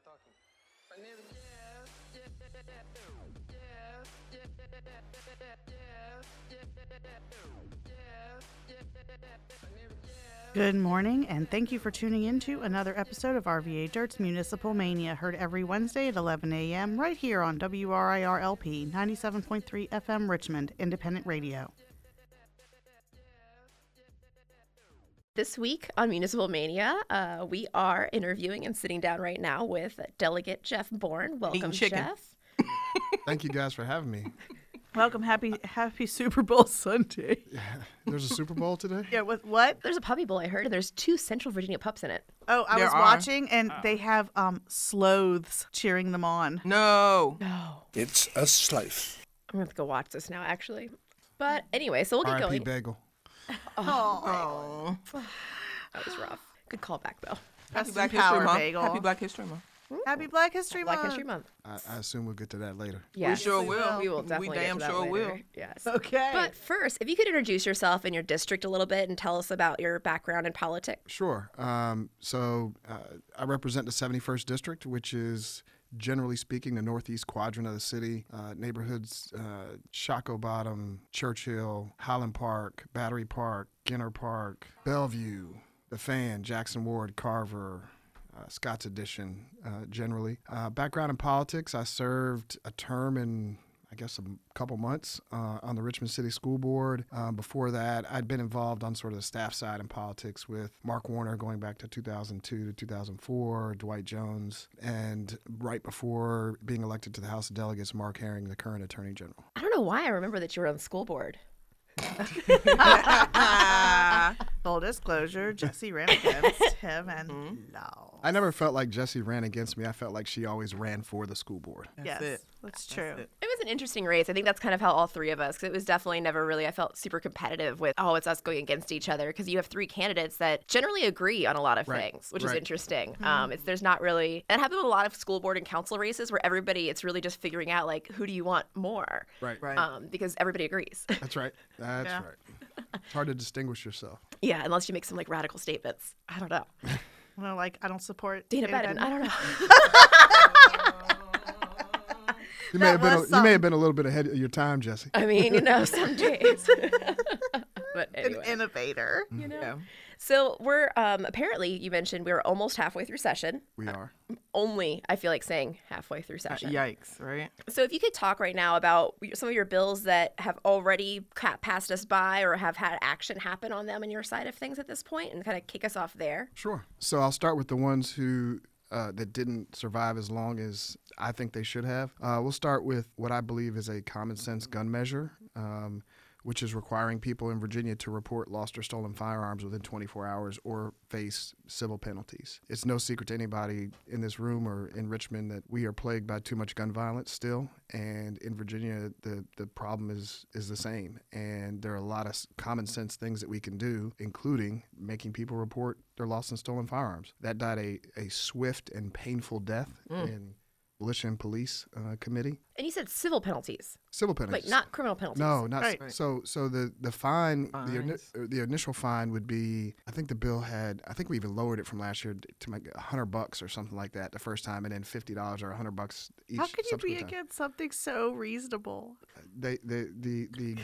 start talking. Good morning, and thank you for tuning in to another episode of RVA Dirt's Municipal Mania, heard every Wednesday at 11 a.m. right here on WRIRLP 97.3 FM Richmond Independent Radio. This week on Municipal Mania, uh, we are interviewing and sitting down right now with Delegate Jeff Bourne. Welcome. Jeff. Thank you guys for having me. Welcome, happy happy Super Bowl Sunday. Yeah. There's a Super Bowl today. Yeah, with what? There's a puppy bowl I heard, and there's two Central Virginia pups in it. Oh, I There was are. watching, and they have um sloths cheering them on. No. No. It's a sloth. I'm going to go watch this now, actually. But anyway, so we'll get R.I.P. going. Bagel. Oh. That was rough. Good callback, though. Happy Rest Black History power, Month. Bagel. Happy Black History Month. Happy Black History Black Month. History Month. I, I assume we'll get to that later. Yes, sure will. We will We definitely get damn to that sure later. will. Yes. Okay. But first, if you could introduce yourself and your district a little bit and tell us about your background in politics. Sure. Um, so uh, I represent the 71st District, which is generally speaking the northeast quadrant of the city. Uh, neighborhoods uh, Shockoe Bottom, Churchill, Highland Park, Battery Park, Ginter Park, Bellevue, The Fan, Jackson Ward, Carver. Uh, Scott's Addition, uh, generally. Uh, background in politics, I served a term in I guess a couple months uh, on the Richmond City School Board. Um, before that, I'd been involved on sort of the staff side in politics with Mark Warner going back to 2002 to 2004, Dwight Jones, and right before being elected to the House of Delegates, Mark Herring, the current Attorney General. I don't know why I remember that you were on the school board. Full disclosure, Jesse ran against him, and no. I never felt like Jesse ran against me. I felt like she always ran for the school board. yes, it. that's true. it. It was an interesting race. I think that's kind of how all three of us, because it was definitely never really, I felt super competitive with, oh, it's us going against each other, because you have three candidates that generally agree on a lot of Right, things, which is right. interesting. Um, it's There's not really, and it happens with a lot of school board and council races where everybody, it's really just figuring out, like, who do you want more? Right. Right. Um, because everybody agrees. That's right. That's Yeah. right. It's hard to distinguish yourself. yeah, unless you make some, like, radical statements. I don't know. Well, like I don't support Dana Dana Bedden, I don't know. You may That have been. A, you may have been a little bit ahead of your time, Jesse. I mean, you know, some days. but An innovator. Mm. you know? Yeah. So we're um, apparently you mentioned we were almost halfway through session. We are. Only I feel like saying halfway through Uh, session. Yikes, right? So if you could talk right now about some of your bills that have already passed us by or have had action happen on them on your side of things at this point, and kind of kick us off there. Sure. So I'll start with the ones who uh, that didn't survive as long as I think they should have. Uh, we'll start with what I believe is a common sense gun measure. Um, which is requiring people in Virginia to report lost or stolen firearms within 24 hours or face civil penalties. It's no secret to anybody in this room or in Richmond that we are plagued by too much gun violence still, and in Virginia the the problem is is the same. And there are a lot of common sense things that we can do, including making people report their lost and stolen firearms. That died a, a swift and painful death mm. in militia and police uh, committee. And you said civil penalties, Civil penalties. like not criminal penalties. No, not Right. s- so. So the the fine, the, ini- uh, the initial fine would be. I think the bill had. I think we even lowered it from last year to like a hundred bucks or something like that the first time, and then fifty dollars or a hundred bucks each. How could you be time. against something so reasonable? They, the the the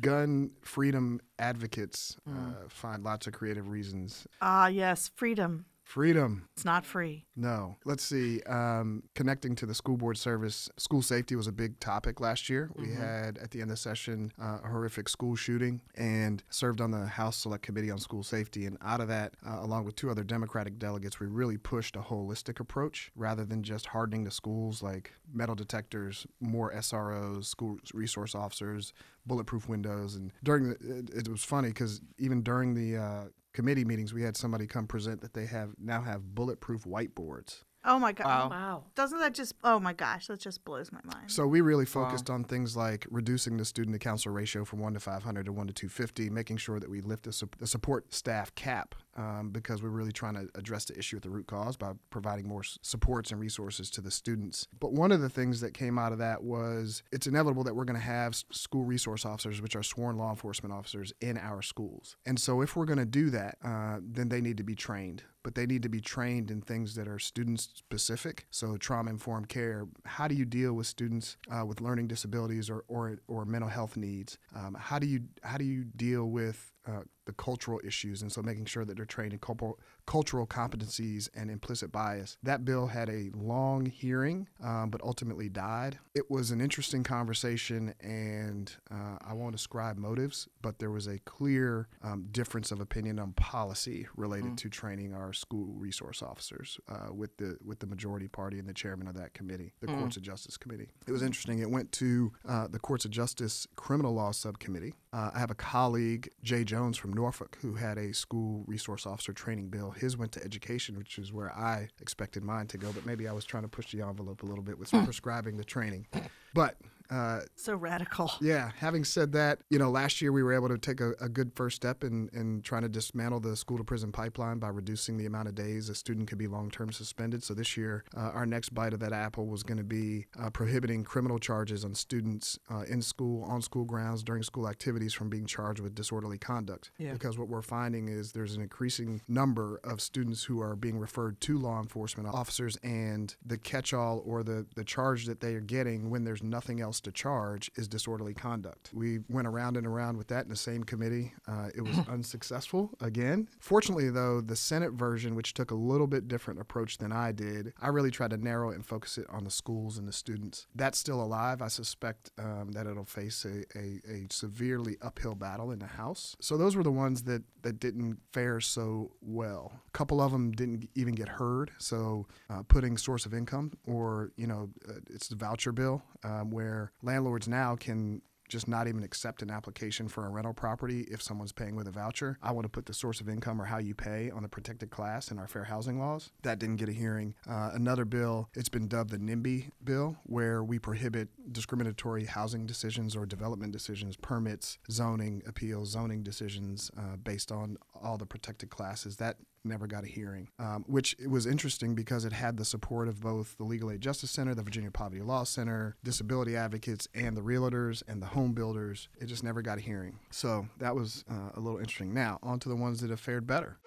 gun freedom advocates Mm. uh, find lots of creative reasons. Ah, yes, freedom. Freedom. It's not free. No. Let's see. Um, connecting to the school board service, school safety was a big topic last year. We had at the end of the session uh, a horrific school shooting and served on the House Select Committee on School Safety. And out of that, uh, along with two other Democratic delegates, we really pushed a holistic approach rather than just hardening the schools like metal detectors, more SROs, school resource officers, bulletproof windows. And during the, it, it was funny because even during the uh, committee meetings, we had somebody come present that they have now have bulletproof whiteboards. Oh my god. Wow. Wow. Doesn't that just? Oh my gosh, that just blows my mind. So we really focused on things like reducing the student to counselor ratio from one to 500 to one to 250, making sure that we lift the, sup- the support staff cap um, because we're really trying to address the issue at the root cause by providing more supports and resources to the students. But one of the things that came out of that was it's inevitable that we're going to have school resource officers, which are sworn law enforcement officers, in our schools. And so if we're going to do that, uh, then they need to be trained but they need to be trained in things that are student specific. So trauma informed care. How do you deal with students uh, with learning disabilities or, or, or mental health needs? Um, how do you how do you deal with uh, the cultural issues, and so making sure that they're trained in cultural cultural competencies and implicit bias. That bill had a long hearing, um, but ultimately died. It was an interesting conversation, and uh, I won't ascribe motives, but there was a clear um, difference of opinion on policy related to training our school resource officers uh, with the with the majority party and the chairman of that committee, the Courts of Justice Committee. It was interesting. It went to uh, the Courts of Justice Criminal Law Subcommittee. Uh, I have a colleague, Jay Jones from Norfolk, who had a school resource officer training bill. His went to education, which is where I expected mine to go, but maybe I was trying to push the envelope a little bit with hmm. prescribing the training. But uh, So radical. yeah, having said that, you know, last year we were able to take a, a good first step in, in trying to dismantle the school to prison pipeline by reducing the amount of days a student could be long term suspended. So this year, uh, our next bite of that apple was going to be uh, prohibiting criminal charges on students uh, in school, on school grounds, during school activities from being charged with disorderly conduct. Yeah. Because what we're finding is there's an increasing number of students who are being referred to law enforcement officers, and the catch all or the, the charge that they are getting when there's nothing else to charge is disorderly conduct. We went around and around with that in the same committee. Uh, it was unsuccessful again. Fortunately, though, the Senate version, which took a little bit different approach than I did, I really tried to narrow it and focus it on the schools and the students. That's still alive. I suspect um, that it'll face a, a, a severely uphill battle in the House. So those were the ones that, that didn't fare so well. A couple of them didn't even get heard. So uh, putting source of income, or you know, uh, it's the voucher bill um, where landlords now can just not even accept an application for a rental property if someone's paying with a voucher. I want to put the source of income or how you pay on the protected class in our fair housing laws. That didn't get a hearing. Uh, another bill, it's been dubbed the NIMBY bill, where we prohibit discriminatory housing decisions or development decisions, permits, zoning appeals, zoning decisions uh, based on all the protected classes. That never got a hearing, um, which was interesting because it had the support of both the Legal Aid Justice Center, the Virginia Poverty Law Center, disability advocates, and the realtors and the home builders. It just never got a hearing. So that was uh, a little interesting. Now, on to the ones that have fared better.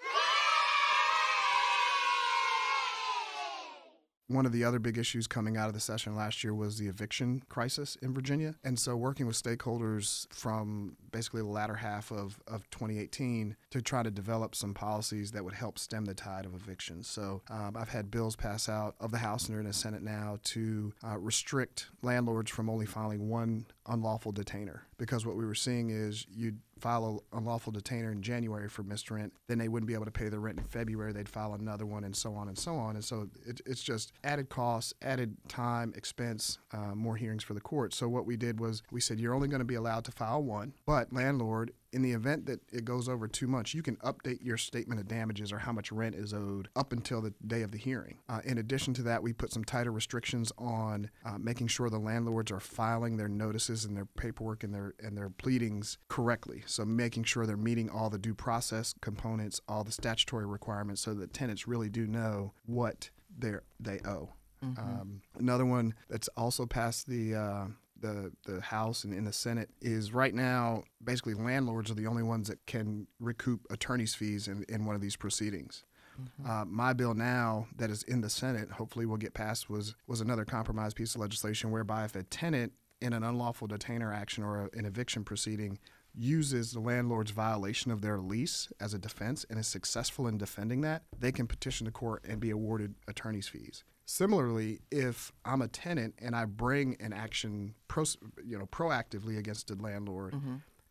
One of the other big issues coming out of the session last year was the eviction crisis in Virginia. And so, working with stakeholders from basically the latter half of, of 2018 to try to develop some policies that would help stem the tide of evictions. So, um, I've had bills pass out of the House and are in the Senate now to uh, restrict landlords from only filing one unlawful detainer. Because what we were seeing is you'd file an unlawful detainer in January for missed rent, then they wouldn't be able to pay the rent in February. They'd file another one, and so on and so on. And so it, it's just added costs, added time, expense, uh, more hearings for the court. So what we did was we said you're only going to be allowed to file one, but landlord. In the event that it goes over two months, you can update your statement of damages or how much rent is owed up until the day of the hearing. Uh, in addition to that, we put some tighter restrictions on uh, making sure the landlords are filing their notices and their paperwork and their and their pleadings correctly. So making sure they're meeting all the due process components, all the statutory requirements, so that tenants really do know what they they owe. Um, another one that's also passed the uh, the the House and in the Senate is right now basically landlords are the only ones that can recoup attorney's fees in, in one of these proceedings. Uh, my bill now that is in the Senate, hopefully will get passed, was was another compromise piece of legislation whereby if a tenant in an unlawful detainer action or a, an eviction proceeding uses the landlord's violation of their lease as a defense and is successful in defending that, they can petition the court and be awarded attorney's fees. Similarly, if I'm a tenant and I bring an action, pro, you know, proactively against a landlord,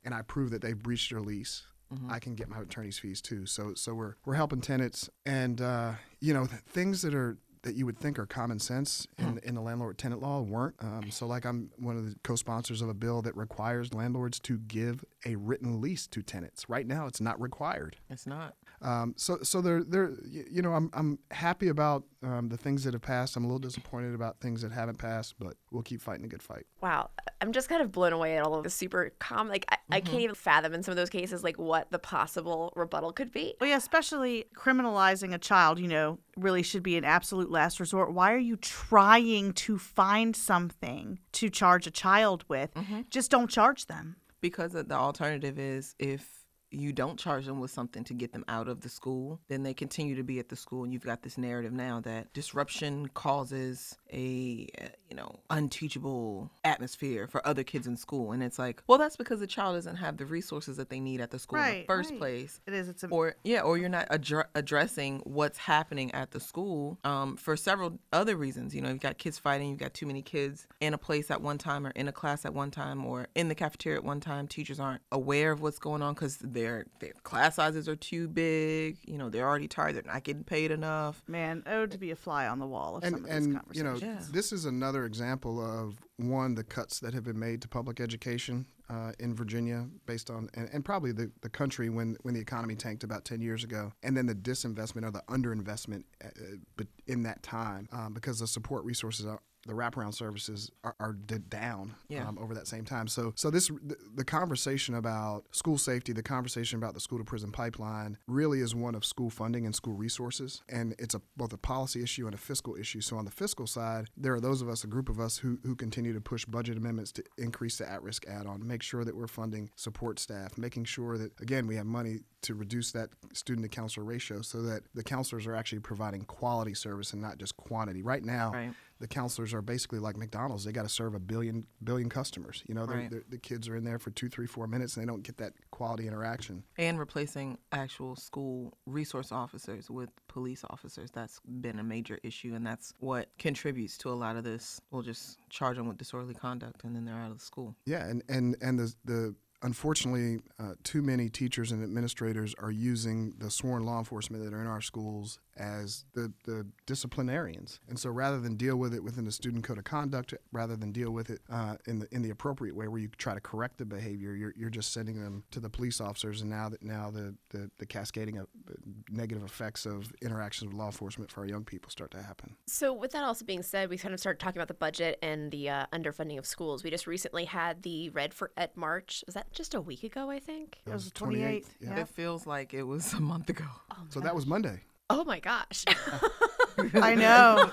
and I prove that they've breached their lease, I can get my attorney's fees too. So, so we're we're helping tenants, and uh, you know, th- things that are that you would think are common sense in, in the landlord tenant law weren't. Um, so, like, I'm one of the co sponsors of a bill that requires landlords to give a written lease to tenants. Right now, it's not required. It's not. Um, so, so they're, they're, you know, I'm, I'm happy about um, the things that have passed. I'm a little disappointed about things that haven't passed, but we'll keep fighting a good fight. Wow, I'm just kind of blown away at all of the super calm. Like I, I can't even fathom in some of those cases like what the possible rebuttal could be. Well, yeah, especially criminalizing a child, you know, really should be an absolute last resort. Why are you trying to find something to charge a child with? Just don't charge them. because the the alternative is if you don't charge them with something to get them out of the school, then they continue to be at the school. And you've got this narrative now that disruption causes a, you know, unteachable atmosphere for other kids in school. And it's like, well, that's because the child doesn't have the resources that they need at the school in the first right. place. It is. It's a, Or yeah, or you're not addre- addressing what's happening at the school um, for several other reasons. You know, you've got kids fighting, you've got too many kids in a place at one time, or in a class at one time, or in the cafeteria at one time. Teachers aren't aware of what's going on because their their class sizes are too big. You know, they're already tired. They're not getting paid enough. man, oh, to be a fly on the wall of and some of these and you know Yeah. this is another example of one the cuts that have been made to public education uh, in Virginia based on and, and probably the, the country when when the economy tanked about 10 years ago and then the disinvestment or the underinvestment uh, in that time um, because the support resources are the wraparound services are, are down Yeah. um, over that same time. So, so this the, the conversation about school safety, the conversation about the school to prison pipeline, really is one of school funding and school resources, and it's a both a policy issue and a fiscal issue. So, on the fiscal side, there are those of us, a group of us, who who continue to push budget amendments to increase the at-risk add-on, make sure that we're funding support staff, making sure that again we have money to reduce that student to counselor ratio, so that the counselors are actually providing quality service and not just quantity. Right now Right. The counselors are basically like McDonald's. They got to serve a billion billion customers. You know, they're, Right. they're, the kids are in there for two, three, four minutes, and they don't get that quality interaction. And replacing actual school resource officers with police officers. That's been a major issue, and that's what contributes to a lot of this. We'll just charge them with disorderly conduct, and then they're out of the school. Yeah, and and and the the unfortunately, uh, too many teachers and administrators are using the sworn law enforcement that are in our schools as the, the disciplinarians. And so rather than deal with it within the student code of conduct, rather than deal with it uh, in the in the appropriate way where you try to correct the behavior, you're, you're just sending them to the police officers. And now that now the, the, the cascading of uh, negative effects of interactions with law enforcement for our young people start to happen. So, with that also being said, we kind of started talking about the budget and the uh, underfunding of schools. We just recently had the Red for Ed March. Was that just a week ago? I think. It was the 28th, 28th. yeah. Yeah. It feels like it was a month ago. Oh, So that was Monday. Oh my gosh. I know.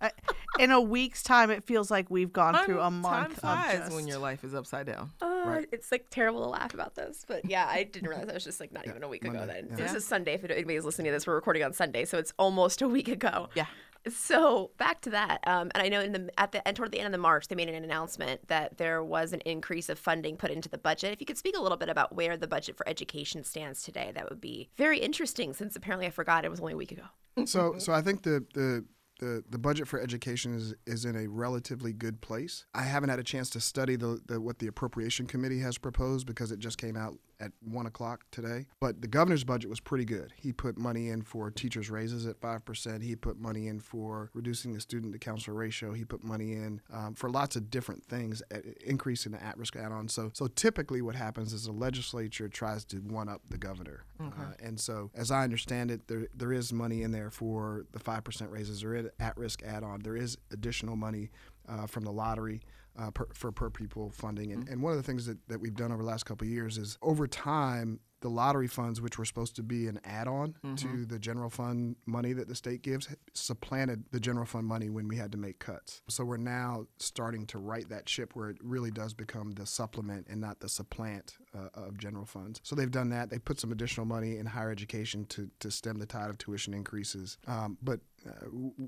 I- In a week's time, it feels like we've gone through a month Time flies of just. when your life is upside down. Uh, Right. It's like terrible to laugh about this, but yeah, I didn't realize that was just like not even a week ago. Then yeah. This is Sunday. If anybody's listening to this, we're recording on Sunday, so it's almost a week ago. Yeah. So back to that, um, and I know in the at the and toward the end of the March, they made an announcement that there was an increase of funding put into the budget. If you could speak a little bit about where the budget for education stands today, that would be very interesting. Since apparently I forgot it was only a week ago. So, so I think the the the, the budget for education is, is in a relatively good place. I haven't had a chance to study the, the what the appropriation committee has proposed because it just came out at one o'clock today. But the governor's budget was pretty good. He put money in for teachers' raises at five percent. He put money in for reducing the student to counselor ratio. He put money in um, for lots of different things, at, increasing the at-risk add-on. So, so typically what happens is the legislature tries to one up the governor, uh, and so as I understand it, there there is money in there for the five percent raises or at-risk add-on. There is additional money uh, from the lottery uh, per, for per pupil funding. And, and one of the things that, that we've done over the last couple of years is over time, the lottery funds, which were supposed to be an add on to the general fund money that the state gives, supplanted the general fund money when we had to make cuts. So we're now starting to right that ship where it really does become the supplement and not the supplant uh, of general funds. So they've done that. They put some additional money in higher education to, to stem the tide of tuition increases. Um, but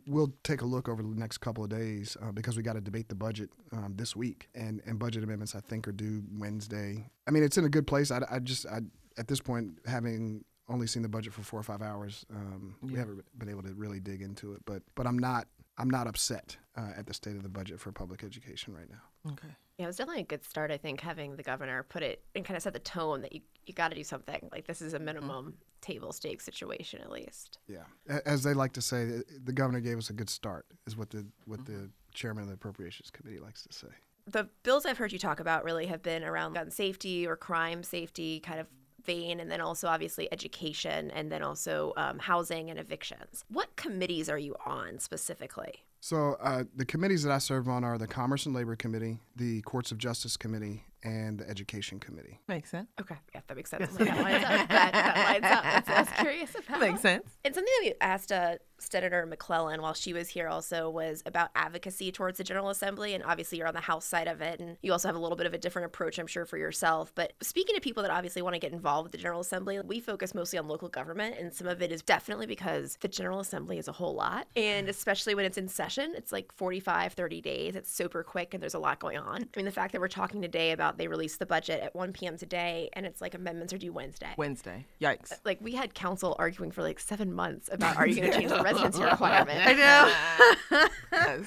we'll take a look over the next couple of days uh, because we got to debate the budget um, this week, and and budget amendments I think are due Wednesday. I mean, it's in a good place. I, I just I, at this point having only seen the budget for four or five hours, um, we haven't been able to really dig into it. But but I'm not I'm not upset uh, at the state of the budget for public education right now. Okay. Yeah, it was definitely a good start, I think, having the governor put it and kind of set the tone that you, you got to do something. Like, this is a minimum table stakes situation, at least. Yeah, as they like to say, the- the governor gave us a good start, is what the what the chairman of the appropriations committee likes to say. The bills I've heard you talk about really have been around gun safety or crime safety kind of vein, and then also obviously education, and then also um, housing and evictions. What committees are you on specifically? So uh, the committees that I serve on are the Commerce and Labor Committee, the Courts of Justice Committee, and the Education Committee. Makes sense. Okay, yeah, that makes sense. That lines up. That, that lines up. That's what I was curious about. Makes sense. And something that we asked uh, Senator McClellan while she was here also was about advocacy towards the General Assembly. And obviously, you're on the House side of it, and you also have a little bit of a different approach, I'm sure, for yourself. But speaking to people that obviously want to get involved with the General Assembly, we focus mostly on local government, and some of it is definitely because the General Assembly is a whole lot. And especially when it's in session, it's like 45, 30 days. It's super quick, and there's a lot going on. I mean, the fact that we're talking today about they released the budget at 1 p.m. today, and it's like amendments are due Wednesday Wednesday. Yikes. Uh, like we had council arguing for like seven months about are you going to change the residency requirement? I know. Yes.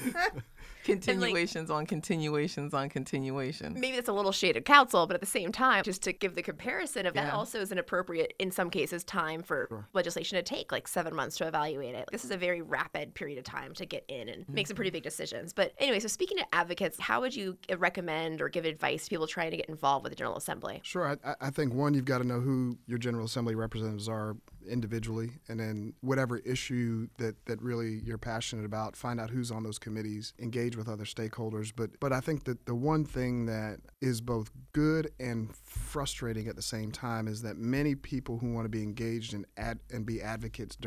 Continuations on continuations on continuations. Maybe that's a little shade of council, but at the same time, just to give the comparison of that also is an appropriate, in some cases, time for legislation to take like seven months to evaluate it. This is a very rapid period of time to get in and make some pretty mm-hmm. big decisions. But anyway, so speaking to advocates, how would you uh, recommend or give advice to people trying to get involved with the General Assembly? Sure. I- I, I think one, you've got to know who your General Assembly representatives are individually, and then whatever issue that, that really you're passionate about, find out who's on those committees, engage with other stakeholders. But but I think that the one thing that is both good and frustrating at the same time is that many people who want to be engaged and ad, and be advocates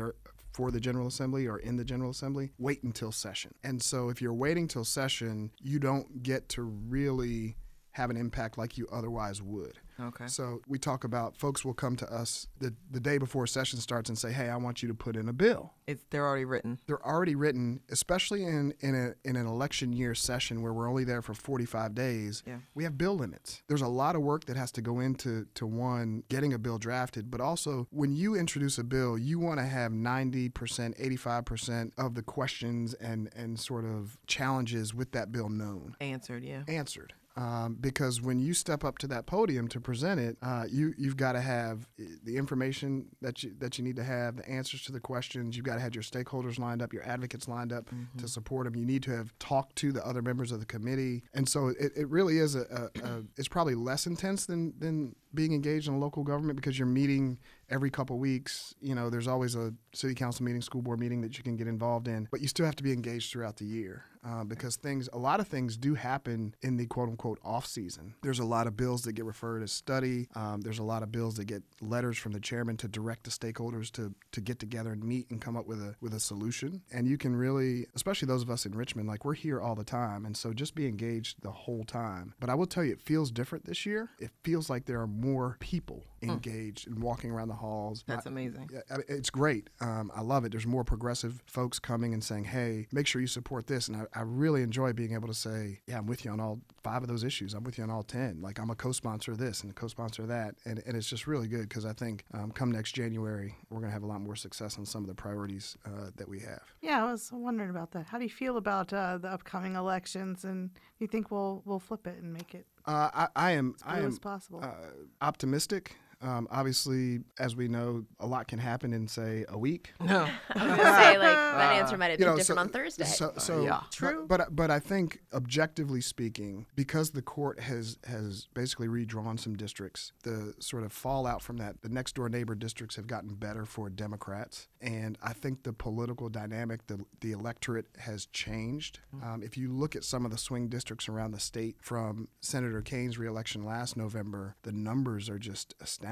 for the General Assembly or in the General Assembly wait until session. And so if you're waiting till session, you don't get to really have an impact like you otherwise would. Okay. So we talk about folks will come to us the, the day before session starts and say, "Hey, I want you to put in a bill." It's they're already written. They're already written, especially in in, a, in an election year session where we're only there for 45 days. Yeah. We have bill limits. There's a lot of work that has to go into to one getting a bill drafted, but also when you introduce a bill, you want to have 90%, 85% of the questions and and sort of challenges with that bill known Answered, yeah. answered. Um, because when you step up to that podium to present it, uh, you you've got to have the information that you that you need to have, the answers to the questions. You've got to have your stakeholders lined up, your advocates lined up to support them. You need to have talked to the other members of the committee, and so it, it really is a, a, a it's probably less intense than than being engaged in a local government because you're meeting every couple weeks. You know, there's always a city council meeting, school board meeting that you can get involved in, but you still have to be engaged throughout the year uh, because things, a lot of things do happen in the quote unquote off season. There's a lot of bills that get referred as study. Um, there's a lot of bills that get letters from the chairman to direct the stakeholders to to get together and meet and come up with a with a solution. And you can really, especially those of us in Richmond, like we're here all the time, and so just be engaged the whole time. But I will tell you, it feels different this year. It feels like there are more people engaged and walking around the halls. That's I- amazing. I it's great. Um, I love it. There's more progressive folks coming and saying, "Hey, make sure you support this." And I, I really enjoy being able to say, "Yeah, I'm with you on all five of those issues. I'm with you on all ten. Like I'm a co-sponsor of this and a co-sponsor of that." And, and it's just really good because I think um, come next January, we're going to have a lot more success on some of the priorities uh, that we have. Yeah, I was wondering about that. How do you feel about uh, the upcoming elections, and do you think we'll we'll flip it and make it Uh, I, I am. as I am as possible? uh, optimistic. Um, obviously, as we know, a lot can happen in say a week. No. I was gonna say like that answer might have you been know, different so- on Thursday. So, so yeah. True. But, but I think objectively speaking, because the court has has basically redrawn some districts, the sort of fallout from that, the next door neighbor districts have gotten better for Democrats, and I think the political dynamic, the the electorate has changed. Um, if you look at some of the swing districts around the state from Senator Kaine's reelection last November, the numbers are just astounding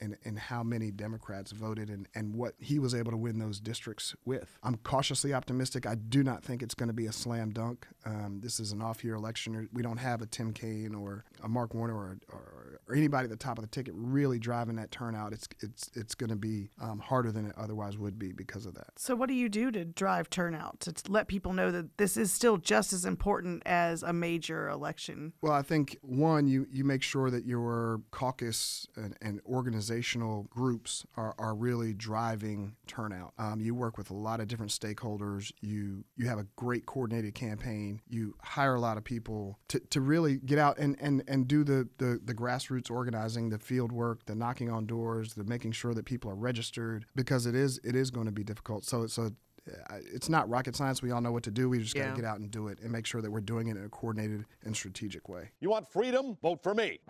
in, in how many Democrats voted and, and what he was able to win those districts with. I'm cautiously optimistic. I do not think it's going to be a slam dunk. Um, this is an off year election. We don't have a Tim Kaine or a Mark Warner or, or, or anybody at the top of the ticket really driving that turnout. It's, it's, it's going to be um, harder than it otherwise would be because of that. so, what do you do to drive turnout to let people know that this is still just as important as a major election? Well, I think one, you, you make sure that your caucus and, and organizational groups are, are really driving turnout. Um, you work with a lot of different stakeholders. You you have a great coordinated campaign. You hire a lot of people to, to really get out and, and, and do the, the, the grassroots organizing, the field work, the knocking on doors, the making sure that people are registered because it is it is going to be difficult. So so uh, it's not rocket science. We all know what to do. We just got to get out and do it and make sure that we're doing it in a coordinated and strategic way. You want freedom? Vote for me.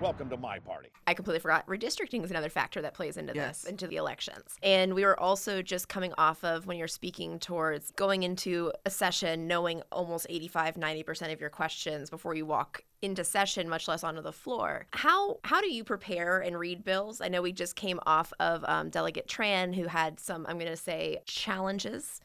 Welcome to my party. I completely forgot redistricting is another factor that plays into Yes. this, into the elections. And we were also just coming off of when you're speaking towards going into a session knowing almost 85, 90% of your questions before you walk into session, much less onto the floor. How how do you prepare and read bills? I know we just came off of um, Delegate Tran, who had some, I'm going to say, challenges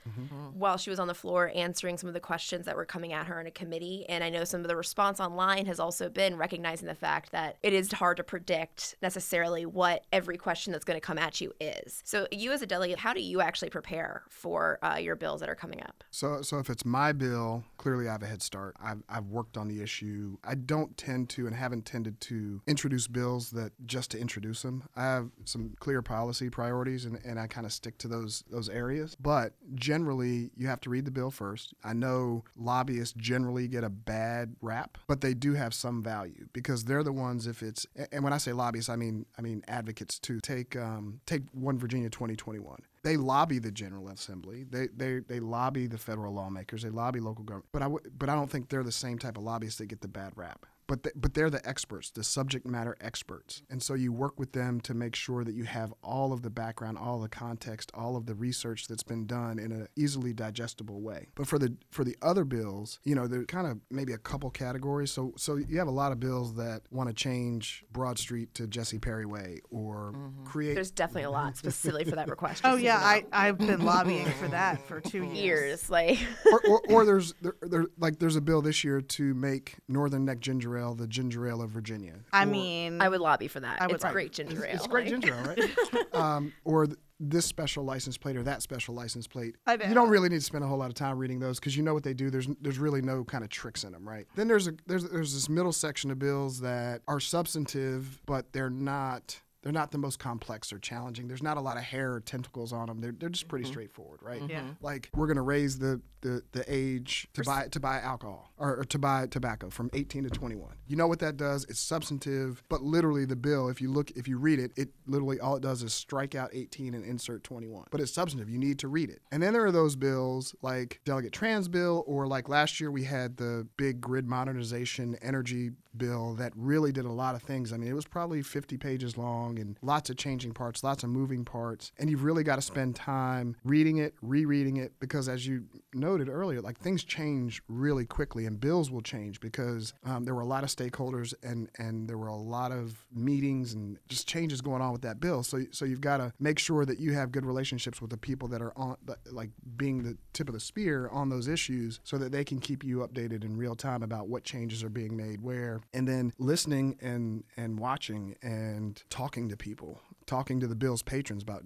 while she was on the floor answering some of the questions that were coming at her in a committee. And I know some of the response online has also been recognizing the fact that it is hard to predict necessarily what every question that's going to come at you is. So, you as a delegate, how do you actually prepare for uh, your bills that are coming up? So, so if it's my bill, clearly I have a head start. I've, I've worked on the issue. I don't tend to and haven't tended to introduce bills that just to introduce them. I have some clear policy priorities and, and I kind of stick to those those areas. But generally, you have to read the bill first. I know lobbyists generally get a bad rap, but they do have some value because they're the ones. If it's and when I say lobbyists, I mean I mean advocates too. Take um, take one Virginia 2021 they lobby the General Assembly. They, they they lobby the federal lawmakers. They lobby local government. But I w- but I don't think they're the same type of lobbyists that get the bad rap. But they, but they're the experts, the subject matter experts. And so you work with them to make sure that you have all of the background, all the context, all of the research that's been done in an easily digestible way. But for the for the other bills, you know, there kind of maybe a couple categories. So so you have a lot of bills that want to change Broad Street to Jesse Perry Way or mm-hmm. create There's definitely a lot specifically for that request. Oh yeah, I know. I've been lobbying for that for two years. years like or, or, or there's there, there like there's a bill this year to make Northern Neck ginger ale the ginger ale of Virginia. I Or- mean, I would lobby for that. I would it's lobby. great ginger ale. it's great ginger ale, right? um, or th- this special license plate or that special license plate. I bet. You don't really need to spend a whole lot of time reading those because you know what they do. There's there's really no kind of tricks in them, right? Then there's a there's there's this middle section of bills that are substantive, but they're not. They're not the most complex or challenging. There's not a lot of hair or tentacles on them. They're, they're just pretty straightforward, right? Yeah. Like we're gonna raise the, the, the age to buy to buy alcohol or, or to buy tobacco from 18 to 21. You know what that does? It's substantive, but literally the bill, if you look, if you read it, it literally all it does is strike out 18 and insert 21. But it's substantive. You need to read it. And then there are those bills like Delegate Trans bill, or like last year we had the big grid modernization energy bill that really did a lot of things. I mean, it was probably 50 pages long and lots of changing parts, lots of moving parts. And you've really got to spend time reading it, rereading it, because as you noted earlier, like things change really quickly and bills will change because um, there were a lot of stakeholders and, and there were a lot of meetings and just changes going on with that bill. So, so you've got to make sure that you have good relationships with the people that are on, like being the tip of the spear on those issues so that they can keep you updated in real time about what changes are being made where and then listening and and watching and talking to people talking to the bill's patrons about.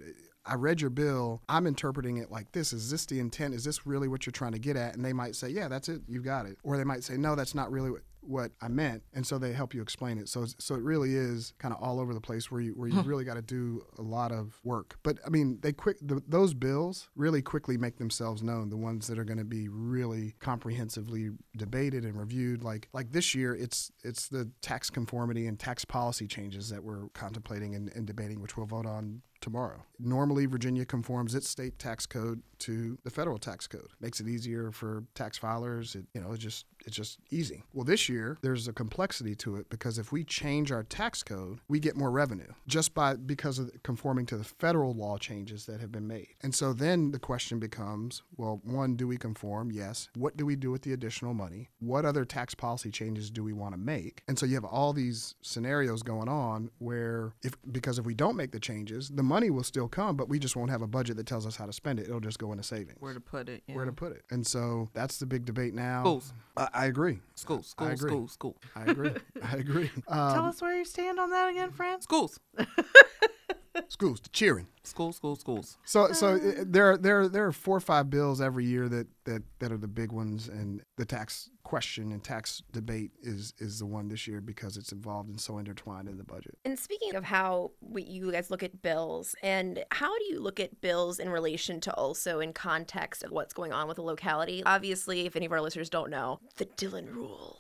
I read your bill. I'm interpreting it like this. Is this the intent? Is this really what you're trying to get at? And they might say, yeah, that's it. You've got it. Or they might say, no, that's not really what, what I meant. And so they help you explain it. So, so it really is kind of all over the place where you, where you hmm. really got to do a lot of work. But I mean, they quick, the, those bills really quickly make themselves known. The ones that are going to be really comprehensively debated and reviewed. Like, like this year, it's, it's the tax conformity and tax policy changes that we're contemplating and, and debating, which we'll vote on tomorrow. Normally, Virginia conforms its state tax code to the federal tax code. Makes it easier for tax filers. It, you know, it's just it's just easy. Well, this year there's a complexity to it because if we change our tax code, we get more revenue just by because of conforming to the federal law changes that have been made. And so then the question becomes, well, one, do we conform? Yes. What do we do with the additional money? What other tax policy changes do we want to make? And so you have all these scenarios going on where if because if we don't make the changes, the money will still come, but we just won't have a budget that tells us how to spend it. It'll just go into savings. Where to put it? Where to put it. And so that's the big debate now. Schools. I, I agree. School, school, agree. school, school. I agree. I agree. Tell Um, us where you stand on that again, Fran. Schools. schools, the cheering. School, school, schools. So, so uh, there, are, there, are- there are four or five bills every year that, that, that are the big ones, and the tax question and tax debate is is the one this year because it's involved and so intertwined in the budget. And speaking of how we, you guys look at bills, and how do you look at bills in relation to also in context of what's going on with the locality? Obviously, if any of our listeners don't know, the Dillon Rule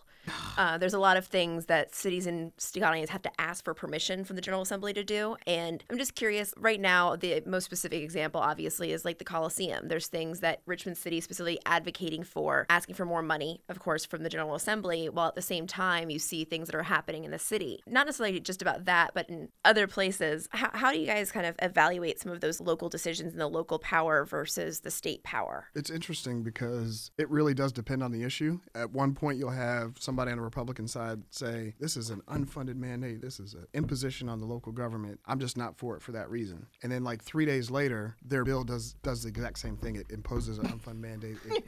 Uh, there's a lot of things that cities and counties have to ask for permission from the General Assembly to do. And I'm just curious, right now, the most specific example, obviously, is like the Coliseum. There's things that Richmond City is specifically advocating for, asking for more money, of course, from the General Assembly, while at the same time, you see things that are happening in the city. Not necessarily just about that, but in other places. How, how do you guys kind of evaluate some of those local decisions and the local power versus the state power? It's interesting because it really does depend on the issue. At one point, you'll have somebody on the Republican side say, This is an unfunded mandate. This is an imposition on the local government. I'm just not for it for that reason. And then, like three days later, their bill does does the exact same thing. It imposes an unfunded mandate. It-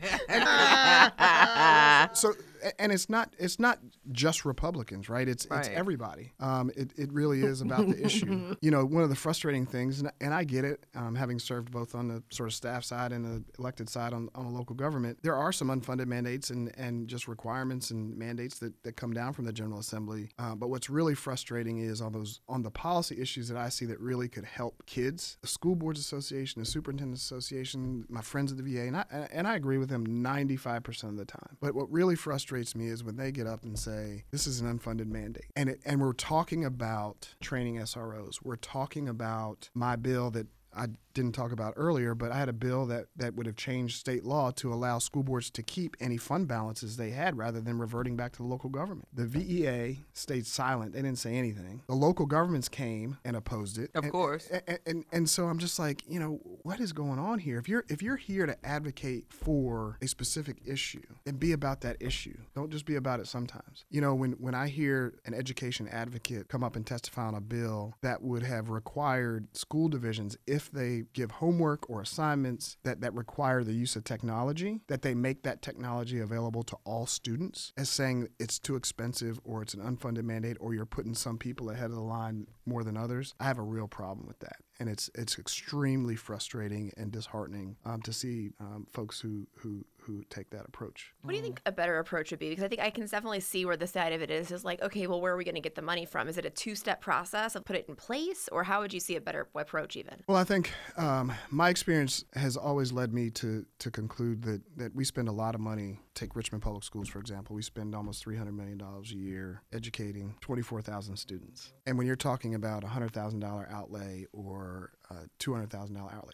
so, and it's not it's not just Republicans, right? It's it's everybody. Um, it it really is about the issue. You know, one of the frustrating things, and, and I get it, um, having served both on the sort of staff side and the elected side on, on a local government, there are some unfunded mandates and, and just requirements and mandates that, that come down from the General Assembly. Uh, but what's really frustrating is on those on the policy issues that I see that really could help kids. The School Boards Association, the Superintendent's Association, my friends at the VEA, and I, and I agree with them 95% of the time. But what really frustrates me is when they get up and say, this is an unfunded mandate. And, it, and we're talking about training SROs. We're talking about my bill that I didn't talk about earlier, but I had a bill that, that would have changed state law to allow school boards to keep any fund balances they had rather than reverting back to the local government. The VEA stayed silent. They didn't say anything. The local governments came and opposed it. Of And- course. and, and and so I'm just like, you know, what is going on here? If you're if you're here to advocate for a specific issue, and be about that issue. Don't just be about it sometimes. You know, when when I hear an education advocate come up and testify on a bill that would have required school divisions if they give homework or assignments that that require the use of technology, that they make that technology available to all students as saying it's too expensive or it's an unfunded mandate or you're putting some people ahead of the line more than others. I have a real problem with that and it's it's extremely frustrating and disheartening um, to see um, folks who who who take that approach. What do you think a better approach would be? Because I think I can definitely see where the side of it is is like, okay, well, where are we going to get the money from? Is it a two step process of put it in place, or how would you see a better approach even? Well, I think um, my experience has always led me to to conclude that that we spend a lot of money. Take Richmond Public Schools for example. We spend almost three hundred million dollars a year educating twenty four thousand students. And when you're talking about a hundred thousand dollar outlay or uh, two hundred thousand dollar outlay.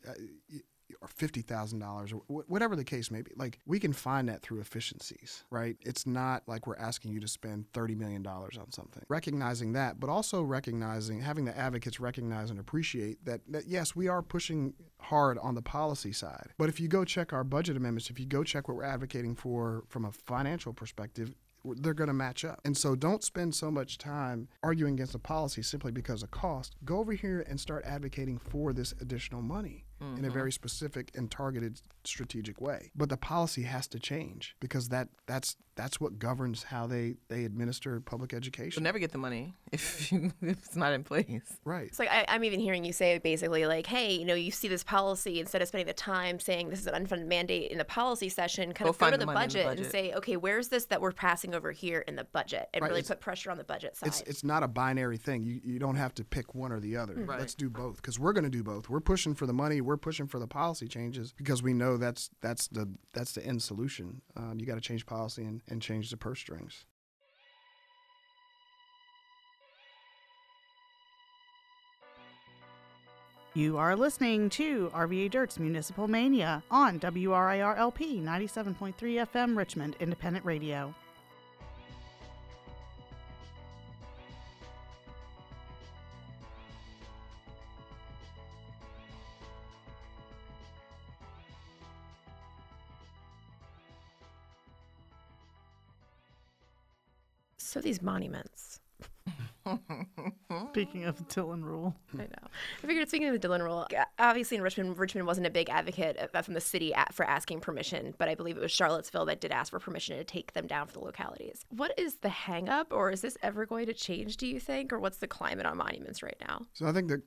Or fifty thousand dollars, or wh- whatever the case may be, like we can find that through efficiencies, right? It's not like we're asking you to spend thirty million dollars on something. Recognizing that, but also recognizing, having the advocates recognize and appreciate that that yes, we are pushing hard on the policy side. But if you go check our budget amendments, if you go check what we're advocating for from a financial perspective, they're going to match up. And so don't spend so much time arguing against a policy simply because of cost. Go over here and start advocating for this additional money in a mm-hmm. very specific and targeted strategic way. But the policy has to change because that that's that's what governs how they they administer public education. You'll never get the money if, you, if it's not in place. Right. It's like I, I'm even hearing you say basically like, hey, you know, you see this policy instead of spending the time saying this is an unfunded mandate in the policy session, kind Go of go to find the the money the budget, and say, okay, where's this that we're passing over here in the budget, and Right, really it's- put pressure on the budget side. It's it's not a binary thing. You you don't have to pick one or the other. Right. Let's do both because we're going to do both. We're pushing for the money. We're pushing for the policy changes because we know that's that's the that's the end solution. Um, you got to change policy and, and change the purse strings. You are listening to RVA Dirt's Municipal Mania on WRIR LP 97.3 FM Richmond Independent Radio. So these monuments. Speaking of the Dillon Rule, I know. I figured speaking of the Dillon rule, obviously in Richmond, Richmond wasn't a big advocate of- from the city at, for asking permission, but I believe it was Charlottesville that did ask for permission to take them down for the localities. What is the hang up, or is this ever going to change, do you think? Or what's the climate on monuments right now? So I think the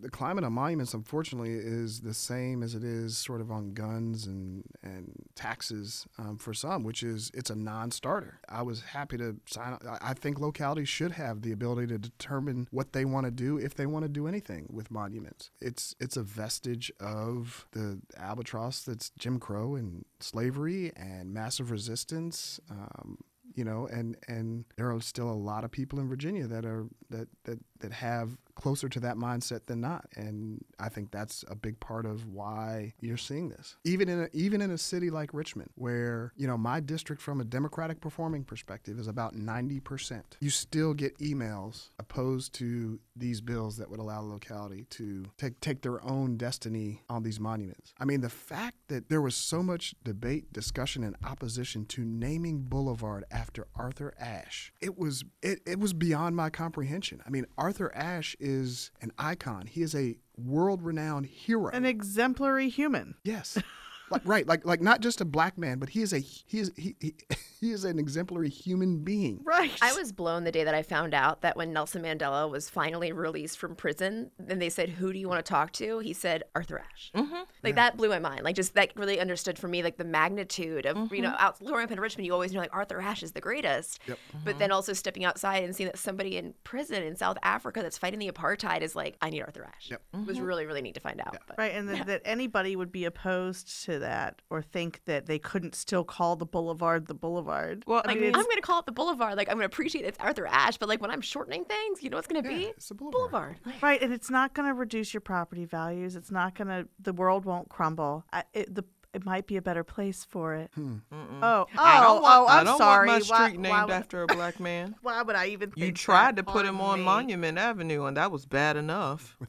the climate on monuments, unfortunately, is the same as it is sort of on guns and and taxes um, for some, which is it's a non-starter. I was happy to sign. up. I I think localities should have the ability to determine what they want to do if they want to do anything with monuments. It's it's a vestige of the albatross that's Jim Crow and slavery and massive resistance. Um, you know, and and there are still a lot of people in Virginia that are that that that have closer to that mindset than not, and I think that's a big part of why you're seeing this. Even in a, even in a city like Richmond, where you know my district from a Democratic performing perspective is about ninety percent, you still get emails opposed to these bills that would allow the locality to take take their own destiny on these monuments. I mean, the fact that there was so much debate, discussion, and opposition to naming Boulevard after Arthur Ashe, it was it, it was beyond my comprehension. I mean, Arthur Ashe is an icon. He is a world-renowned hero. An exemplary human. yes. like right, like like not just a black man, but he is a he is he he, he is an exemplary human being. Right. I was blown the day that I found out that when Nelson Mandela was finally released from prison, and they said, "Who do you want to talk to?" He said, "Arthur Ashe." Mm-hmm. Like that blew my mind. Like just that really understood for me like the magnitude of you know mm-hmm. out growing up in Richmond, you always know like Arthur Ashe is the greatest. Yep. But mm-hmm. then also stepping outside and seeing that somebody in prison in South Africa that's fighting the apartheid is like, I need Arthur Ashe. Yep. It was mm-hmm. really really neat to find out. But Right, and that, that anybody would be opposed to that or think that they couldn't still call the boulevard the boulevard. Well, I I mean, mean, I'm going to call it the Boulevard. Like I'm going to appreciate it's Arthur Ashe, but like when I'm shortening things, you know what's going to Yeah, be it's a boulevard. Boulevard. Right, and it's not going to reduce your property values. It's not going to. The world won't crumble. I, it, the it might be a better place for it. Oh, oh, I don't oh, want, oh! I I'm don't sorry. want my street why named would- after a black man. Why would I even? You tried that? to put him on me. Monument Avenue, and that was bad enough.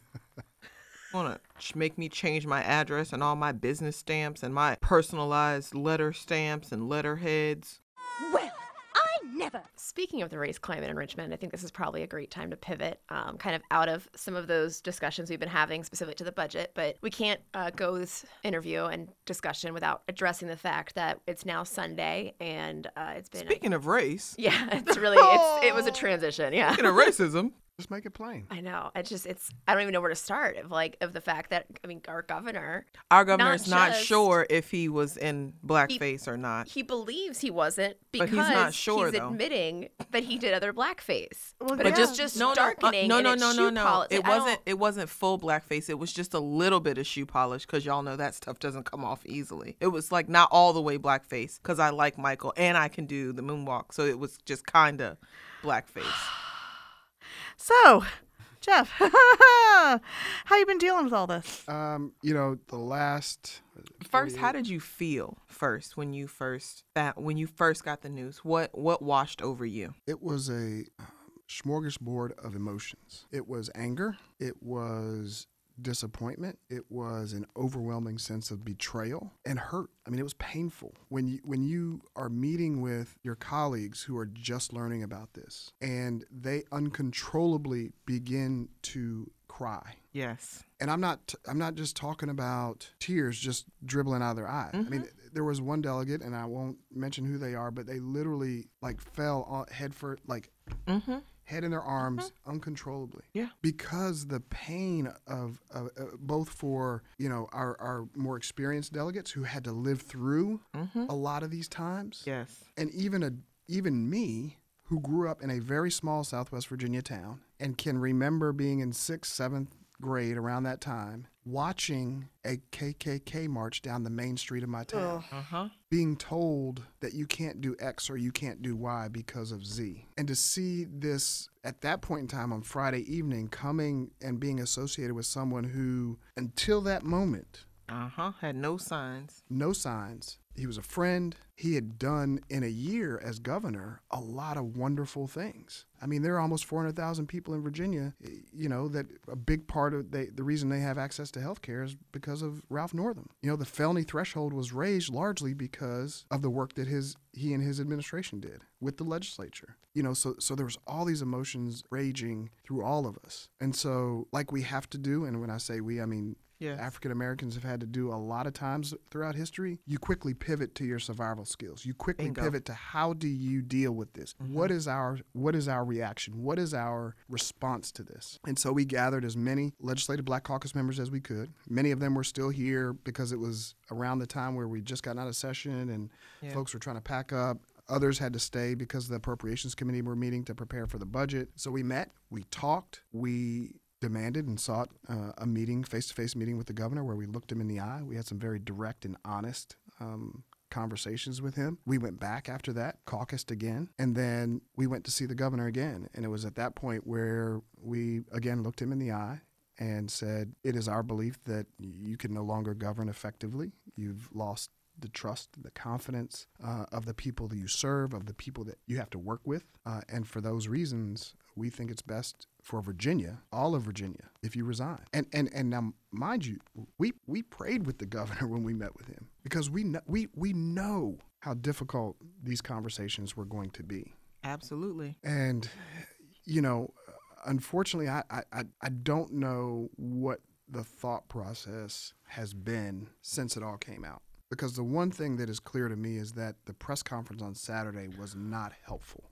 Want to make me change my address and all my business stamps and my personalized letter stamps and letterheads? Well, I never. Speaking of the race climate in Richmond, I think this is probably a great time to pivot, um, kind of out of some of those discussions we've been having specific to the budget. But we can't uh, go this interview and discussion without addressing the fact that it's now Sunday and uh, it's been. Speaking of race, yeah, it's really it's, it was a transition. Yeah. speaking of racism, Just make it plain. I know. It's just it's I don't even know where to start of like of the fact that I mean our governor our governor Not is not just- sure if he was in blackface or not. he believes he wasn't But because he's not sure, he's though. admitting that he did other blackface. Well, but yeah. it's just just no, no, uh, darkening. no, and no, it's no, no, no. polish. It I don't- wasn't. It wasn't full blackface. It was just a little bit of shoe polish because y'all know that stuff doesn't come off easily. It was like not all the way blackface because I like Michael and I can do the moonwalk, so it was just kind of blackface. So, Jeff, how you been dealing with all this? Um, you know, the last First, how did you feel first when you first that when you first got the news? What what washed over you? it was a um, smorgasbord of emotions. It was anger. It was disappointment. It was an overwhelming sense of betrayal and hurt. I mean, it was painful when you when you are meeting with your colleagues who are just learning about this and they uncontrollably begin to cry. Yes. And I'm not I'm not just talking about tears just dribbling out of their eyes. I mean, there was one delegate, and I won't mention who they are, but they literally like fell on head first, like Mm-hmm. Head in their arms uncontrollably. Yeah. Because the pain of, of uh, both for you know our, our more experienced delegates who had to live through a lot of these times, Yes. and even a even me who grew up in a very small Southwest Virginia town and can remember being in sixth, seventh grade around that time, watching a KKK march down the main street of my town, Uh huh. being told that you can't do X or you can't do Y because of Z. And to see this at that point in time on Friday evening coming and being associated with someone who, until that moment, Uh huh. Had no signs. no signs. He was a friend. He had done in a year as governor a lot of wonderful things. I mean, there are almost 400,000 people in Virginia, eh, you know, that a big part of they, the reason they have access to health care is because of Ralph Northam. You know, the felony threshold was raised largely because of the work that his he and his administration did with the legislature. You know, so so there was all these emotions raging through all of us. And so like we have to do and when I say we, I mean Yes. African Americans have had to do a lot of times throughout history, you quickly pivot to your survival skills. You quickly Bingo. pivot to how do you deal with this? What mm-hmm. is our what is our reaction? What is our response to this? And so we gathered as many legislative black caucus members as we could. Many of them were still here because it was around the time where we just gotten out of session and Yeah. folks were trying to pack up. Others had to stay because the appropriations committee were meeting to prepare for the budget. So we met, we talked, we demanded and sought uh, a meeting, face to face meeting with the governor where we looked him in the eye. We had some very direct and honest um, conversations with him. We went back after that, caucused again, and then we went to see the governor again. And it was at that point where we again looked him in the eye and said, It is our belief that you can no longer govern effectively. You've lost the trust, the confidence uh, of the people that you serve, of the people that you have to work with. Uh, and for those reasons, we think it's best for Virginia, all of Virginia, if you resign. And and and now, mind you, we we prayed with the governor when we met with him because we know, we we know how difficult these conversations were going to be. Absolutely. And you know, unfortunately, I I I don't know what the thought process has been since it all came out. Because the one thing that is clear to me is that the press conference on Saturday was not helpful.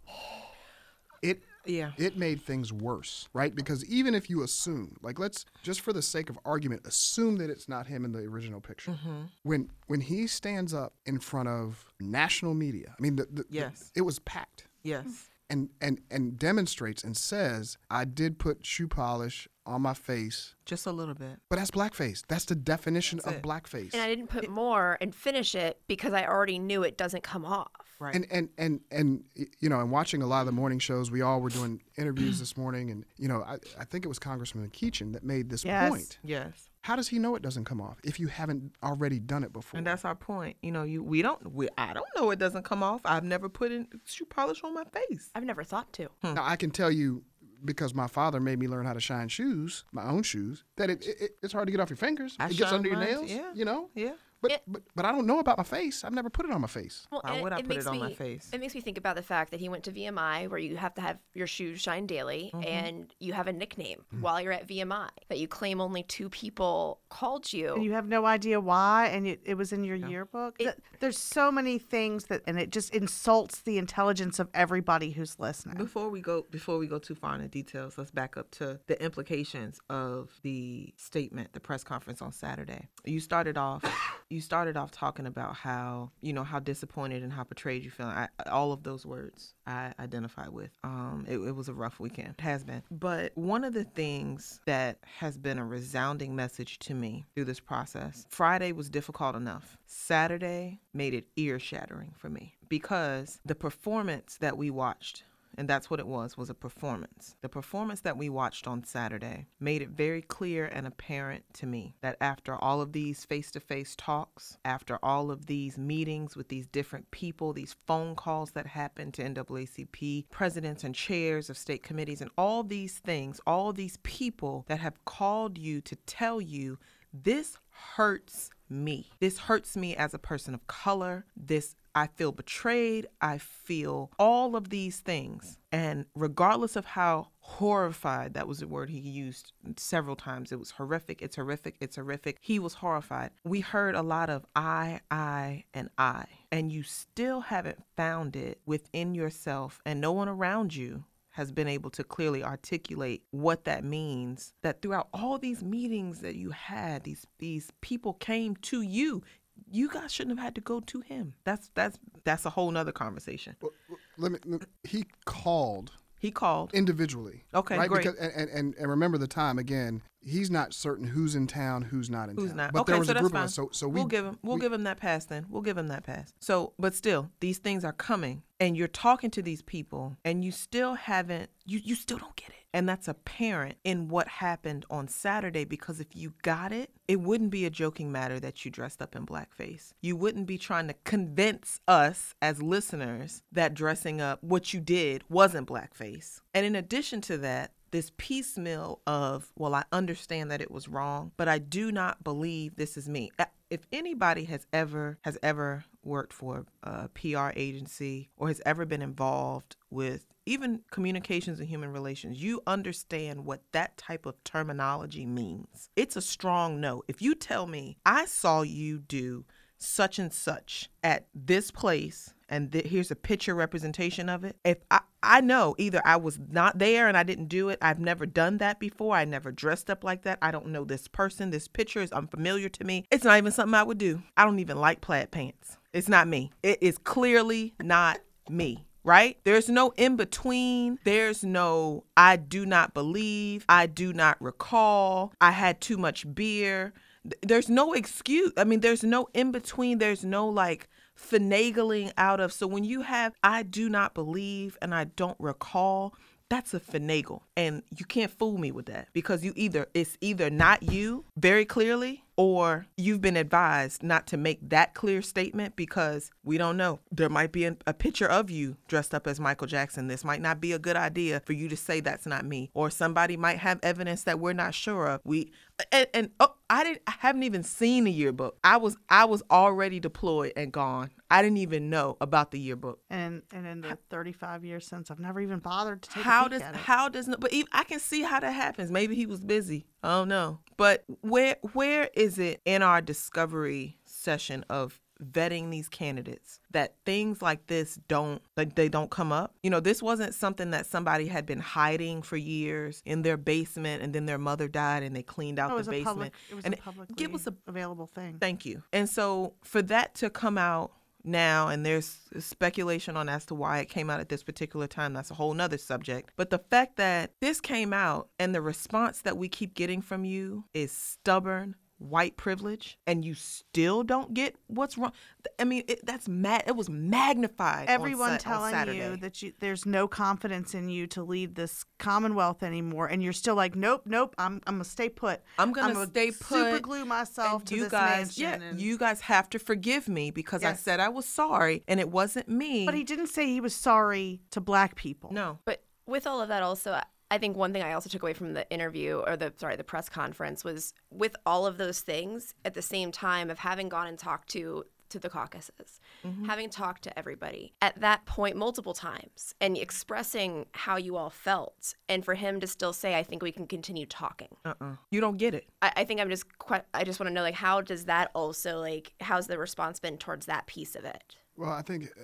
It Yeah. it made things worse, right? Because even if you assume, like let's just for the sake of argument, assume that it's not him in the original picture. Mm-hmm. When when he stands up in front of national media, I mean, the, the, the- Yes. it was packed Yes. And and and demonstrates and says, "I did put shoe polish on my face," Just a little bit. but that's blackface. That's the definition That's of it. blackface. And I didn't put more and finish it because I already knew it doesn't come off. Right. And and and and you know, and watching a lot of the morning shows, we all were doing interviews this morning, and you know, I, I think it was Congressman McEachin that made this Yes. point. yes. How does he know it doesn't come off if you haven't already done it before? And that's our point. You know, you we don't we I don't know it doesn't come off. I've never put in shoe polish on my face. I've never thought to. Hmm. Now I can tell you because my father made me learn how to shine shoes, my own shoes, that it, it it's hard to get off your fingers. I it gets shine under your mine, nails. yeah. You know. Yeah. But, It- but but I don't know about my face. I've never put it on my face. Well, Why and would I put makes it on my me- face? It makes me think about the fact that he went to VMI, where you have to have your shoes shine daily, Mm-hmm. and you have a nickname Mm. while you're at VMI that you claim only two people called you. and you have no idea why and it, it was in your yearbook It- there's so many things that and it just insults the intelligence of everybody who's listening Before we go before we go too far into details, let's back up to the implications of the statement, the press conference on Saturday. You started off you started off talking about how, you know, how disappointed and how betrayed you feel. I, all of those words I identify with. Um it, it was a rough weekend. It has been. But one of the things that has been a resounding message to me through this process, Friday was difficult enough. Saturday made it ear shattering for me because the performance that we watched and that's what it was was a performance the performance that we watched on saturday made it very clear and apparent to me that after all of these face-to-face talks after all of these meetings with these different people these phone calls that happened to naacp presidents and chairs of state committees and all these things all these people that have called you to tell you this hurts me. This hurts me as a person of color. This I feel betrayed. I feel all of these things. And regardless of how horrified, that was the word he used several times. It was horrific. It's horrific. It's horrific. He was horrified. We heard a lot of I, I, and I. And you still haven't found it within yourself and no one around you has been able to clearly articulate what that means that throughout all these meetings that you had these these people came to you you guys shouldn't have had to go to him that's that's that's a whole nother conversation Well, Let me. let- He called he called individually. Okay, right? great. Because, and, and and remember the time again. He's not certain who's in town, who's not in Who's town. not? But okay, there was so a group fine. of us. So so we we'll give him we'll we- give him that pass then. We'll give him that pass. So, but still, these things are coming, and you're talking to these people, and you still haven't you you still don't get it, and that's apparent in what happened on Saturday. Because if you got it, it wouldn't be a joking matter that you dressed up in blackface. You wouldn't be trying to convince us as listeners that dressing up what you did wasn't blackface. And in addition to that, this piecemeal of, well, I understand that it was wrong, but I do not believe this is me. If anybody has ever has ever worked for a PR agency or has ever been involved with even communications and human relations, you understand what that type of terminology means. It's a strong no. If you tell me, I saw you do such and such at this place and th- here's a picture representation of it if I, I know either i was not there and i didn't do it i've never done that before i never dressed up like that i don't know this person this picture is unfamiliar to me it's not even something i would do i don't even like plaid pants it's not me it is clearly not me right? There's no in between. There's no, I do not believe. I do not recall. I had too much beer. There's no excuse. I mean, there's no in between. There's no like finagling out of. So when you have, I do not believe and I don't recall, that's a finagle. And you can't fool me with that because you either, it's either not you very clearly or you've been advised not to make that clear statement because we don't know. There might be a, a, picture of you dressed up as Michael Jackson. This might not be a good idea for you to say that's not me. Or somebody might have evidence that we're not sure of. We and, and oh, I didn't I haven't even seen the yearbook. I was I was already deployed and gone. I didn't even know about the yearbook. And and in the 35 years since, I've never even bothered to take how does how does but even, I can see how that happens. Maybe he was busy. I don't know. But where where is it in our discovery session of vetting these candidates that things like this don't like they don't come up you know this wasn't something that somebody had been hiding for years in their basement and then their mother died and they cleaned out No, it was the a basement public, it was and a publicly give us a available thing. Thank you. And so for that to come out now, and there's speculation on as to why it came out at this particular time, that's a whole nother subject. But the fact that this came out and the response that we keep getting from you is stubborn white privilege and you still don't get what's wrong i mean it, that's mad it was magnified Everyone on telling Saturday. you that you there's no confidence in you to lead this Commonwealth anymore, and you're still like, nope, nope, I'm I'm gonna stay put. I'm gonna gonna stay put. super glue myself to you this guys, mansion. yeah, and- you guys have to forgive me because I said I was sorry and it wasn't me. But he didn't say he was sorry to black people. no, But with all of that, also, I- I think one thing I also took away from the interview or the sorry the press conference was with all of those things at the same time of having gone and talked to to the caucuses, having talked to everybody at that point multiple times and expressing how you all felt, and for him to still say, "I think we can continue talking." uh-uh. You don't get it. I, I think I'm just que- I just want to know like how does that also like how's the response been towards that piece of it? Well, I think uh,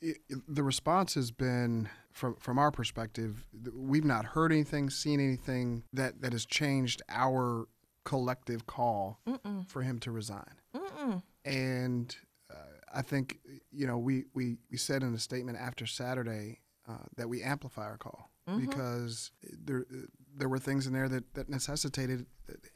it, the response has been from from our perspective. We've not heard anything, seen anything that that has changed our collective call for him to resign. And uh, I think you know we, we we said in a statement after Saturday uh, that we amplify our call because there there were things in there that, that necessitated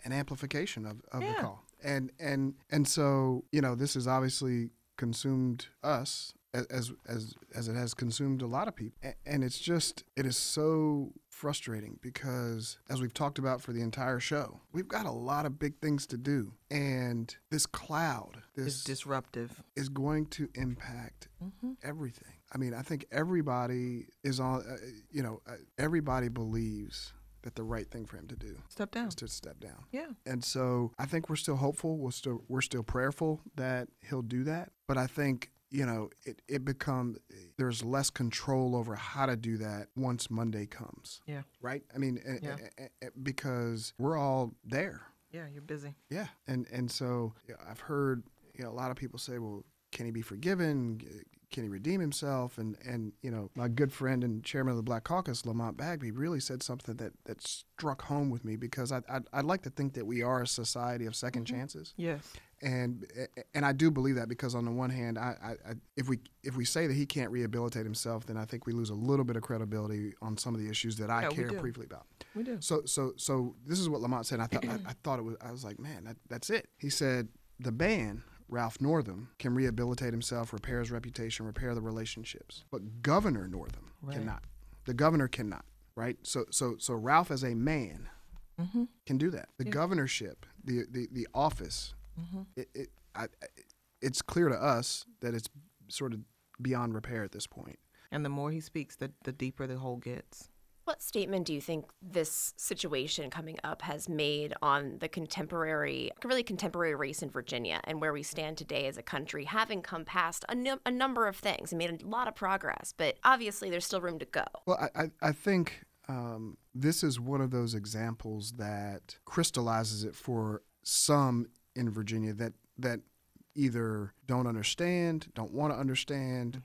an amplification of, of the call. And and and so you know this has obviously consumed us as as as it has consumed a lot of people and it's just it is so frustrating because as we've talked about for the entire show we've got a lot of big things to do and this cloud this disruptive. is going to impact Mm-hmm. everything i mean i think everybody is on uh, you know uh, everybody believes that the right thing for him to do Step down. is to step down Yeah. and so I think we're still hopeful. We're still we're still prayerful that he'll do that. But I think you know it it become there's less control over how to do that once Monday comes. Yeah. Right. I mean, Yeah. because we're all there. Yeah, you're busy. Yeah. And and so yeah, I've heard you know, a lot of people say, well, can he be forgiven? Can he redeem himself? And and you know, my good friend and chairman of the Black Caucus, Lamont Bagby, really said something that that struck home with me because I I'd, I'd like to think that we are a society of 2nd mm-hmm. chances, Yes. And and I do believe that because on the one hand, I, I, if we if we say that he can't rehabilitate himself, then I think we lose a little bit of credibility on some of the issues that I Yeah, care briefly about. We do. So so so this is what Lamont said. I thought I, I thought it was. I was like, man, that, that's it. He said the ban. Ralph Northam can rehabilitate himself, repair his reputation, repair the relationships, but Governor Northam Right. cannot. The governor cannot. Right. So so so Ralph as a man Mm-hmm. can do that. The governorship, the the, the office, Mm-hmm. it, it I, I- it's clear to us that it's sort of beyond repair at this point. And the more he speaks, the, the deeper the hole gets. What statement do you think this situation coming up has made on the contemporary, really contemporary race in Virginia and where we stand today as a country, having come past a, num- a number of things and made a lot of progress, but obviously there's still room to go. Well, I, I, I think um, this is one of those examples that crystallizes it for some in Virginia that that either don't understand, don't want to understand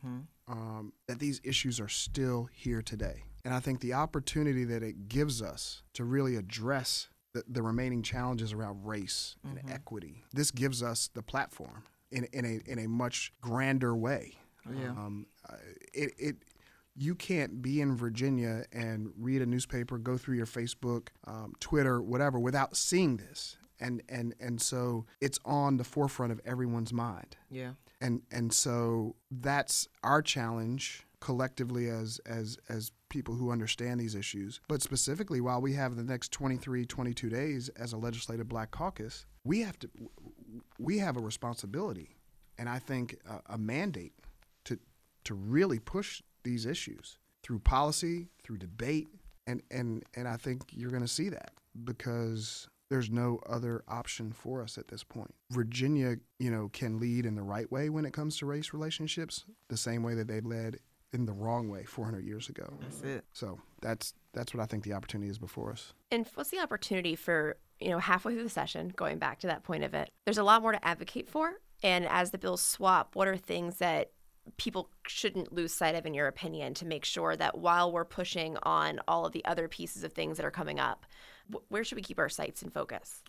um, that these issues are still here today. And I think the opportunity that it gives us to really address the, the remaining challenges around race and equity, this gives us the platform in, in a in a much grander way. Yeah. Um, uh, it, it you can't be in Virginia and read a newspaper, go through your Facebook, um, Twitter, whatever, without seeing this. And and and so it's on the forefront of everyone's mind. Yeah. and and so that's our challenge collectively as as as people who understand these issues. But specifically while we have the next 23 22 days as a legislative black caucus we have to we have a responsibility and i think a, a mandate to to really push these issues through policy through debate. And and and i think you're going to see that because there's no other option for us at this point. Virginia, you know, can lead in the right way when it comes to race relationships, the same way that they led in the wrong way 400 years ago. That's it. So that's that's what I think the opportunity is before us. And what's the opportunity for, you know, halfway through the session, going back to that point of it, there's a lot more to advocate for. And as the bills swap, what are things that people shouldn't lose sight of, in your opinion, to make sure that while we're pushing on all of the other pieces of things that are coming up, wh- where should we keep our sights and focus?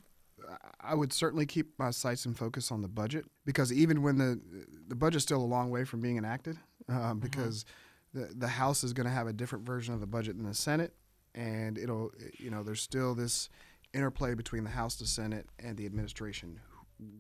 I would certainly keep my sights and focus on the budget because even when the the budget's still a long way from being enacted, um, because the the House is going to have a different version of the budget than the Senate, and it'll you know there's still this interplay between the House, the Senate, and the administration,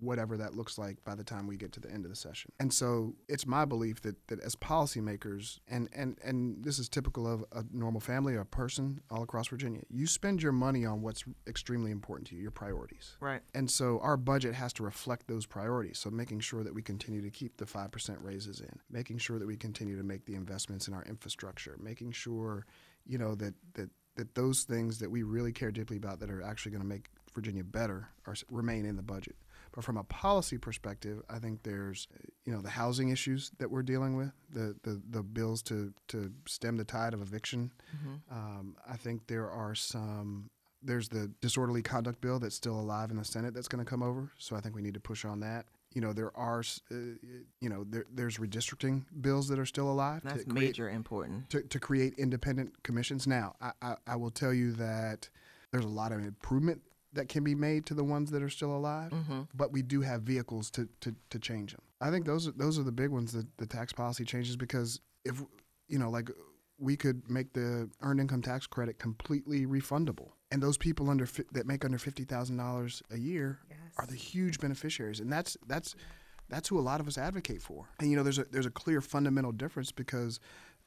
whatever that looks like by the time we get to the end of the session. And so it's my belief that, that as policymakers, and, and, and this is typical of a normal family, a person all across Virginia, you spend your money on what's extremely important to you, your priorities. Right. And so our budget has to reflect those priorities. So making sure that we continue to keep the 5% raises in, making sure that we continue to make the investments in our infrastructure, making sure, you know, that, that, that those things that we really care deeply about that are actually going to make Virginia better are, remain in the budget. But from a policy perspective, I think there's, you know, the housing issues that we're dealing with, the the, the bills to, to stem the tide of eviction. Um, I think there are some. There's the disorderly conduct bill that's still alive in the Senate that's going to come over. So I think we need to push on that. You know, there are, uh, you know, there, there's redistricting bills that are still alive. to That's create- major important. to, to create independent commissions. Now, I, I, I will tell you that there's a lot of improvement that can be made to the ones that are still alive, mm-hmm. but we do have vehicles to, to, to change them. I think those are, those are the big ones, that the tax policy changes, because if, you know, like we could make the earned income tax credit completely refundable. And those people under fi- that make under fifty thousand dollars a year are the huge beneficiaries, and that's that's that's who a lot of us advocate for. And you know, there's a there's a clear fundamental difference because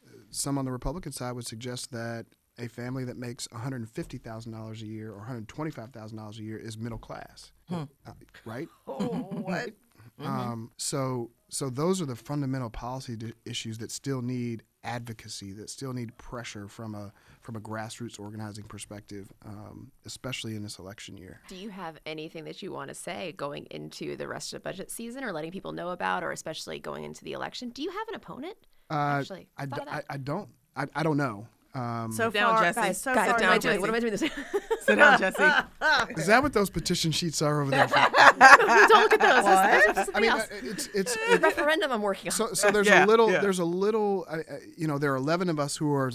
uh, some on the Republican side would suggest that a family that makes $150,000 a year or $125,000 a year is middle class, uh, right? what? Um, so, so those are the fundamental policy di- issues that still need advocacy, that still need pressure from a from a grassroots organizing perspective, um, especially in this election year. Do you have anything that you want to say going into the rest of the budget season or letting people know about, or especially going into the election? Do you have an opponent? Uh, Actually, I, thought d- of I, that. I don't I, I don't know. Um, So down, far, Jesse. guys, so Guys, far, what am I down, doing? Jesse. What am I doing this? Sit down, Jesse. is that what those petition sheets are over there? For? Don't look at those. Those- those are I mean, uh, else. it's it's The referendum I'm working on. so so there's Yeah, a little yeah. there's a little uh, uh, you know there are 11 of us who are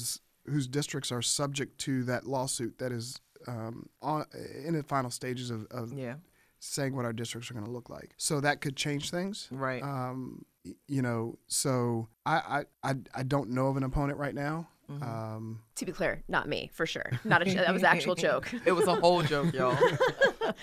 whose districts are subject to that lawsuit that is um, on in the final stages of, of Yeah. saying what our districts are going to look like so that could change things Right. um, you know so I, I I I don't know of an opponent right now Mm-hmm. um, to be clear, not me for sure. Not a that was an actual joke. It was a whole joke, y'all.